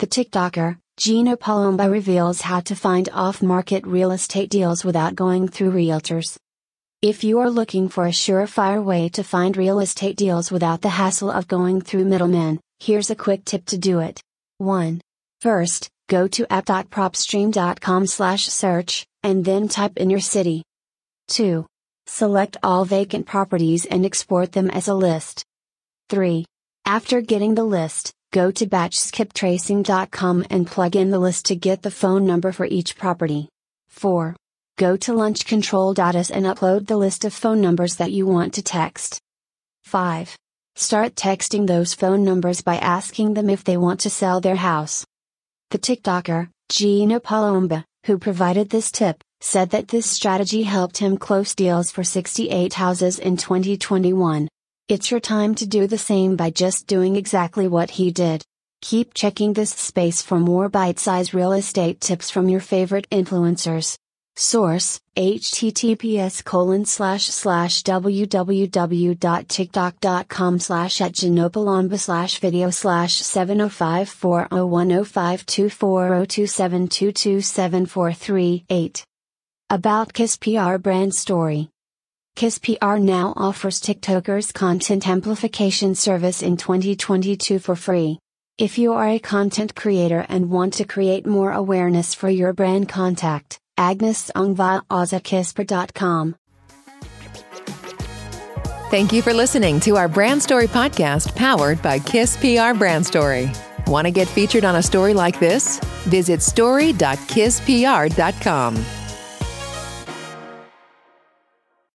The TikToker, Gino Palomba reveals how to find off market real estate deals without going through realtors. If you are looking for a surefire way to find real estate deals without the hassle of going through middlemen, here's a quick tip to do it. 1. First, go to app.propstream.com slash search, and then type in your city. 2. Select all vacant properties and export them as a list. 3. After getting the list, go to batchskiptracing.com and plug in the list to get the phone number for each property. 4. Go to Launch Control Data and upload the list of phone numbers that you want to text. 5. Start texting those phone numbers by asking them if they want to sell their house. The TikToker, Gino Palomba, who provided this tip, said that this strategy helped him close deals for 68 houses in 2021. It's your time to do the same by just doing exactly what he did. Keep checking this space for more bite sized real estate tips from your favorite influencers. Source https colon slash slash www.tiktok.com slash at ginopalomba slash video slash 70540152402722743 About Kiss PR brand story Kiss PR now offers TikTokers content amplification service in 2022 for free. If you are a content creator and want to create more awareness for your brand contact, Agnes Song via ozakisper.com. Thank you for listening to our Brand Story podcast powered by Kiss PR Brand Story. Want to get featured on a story like this? Visit story.kisspr.com.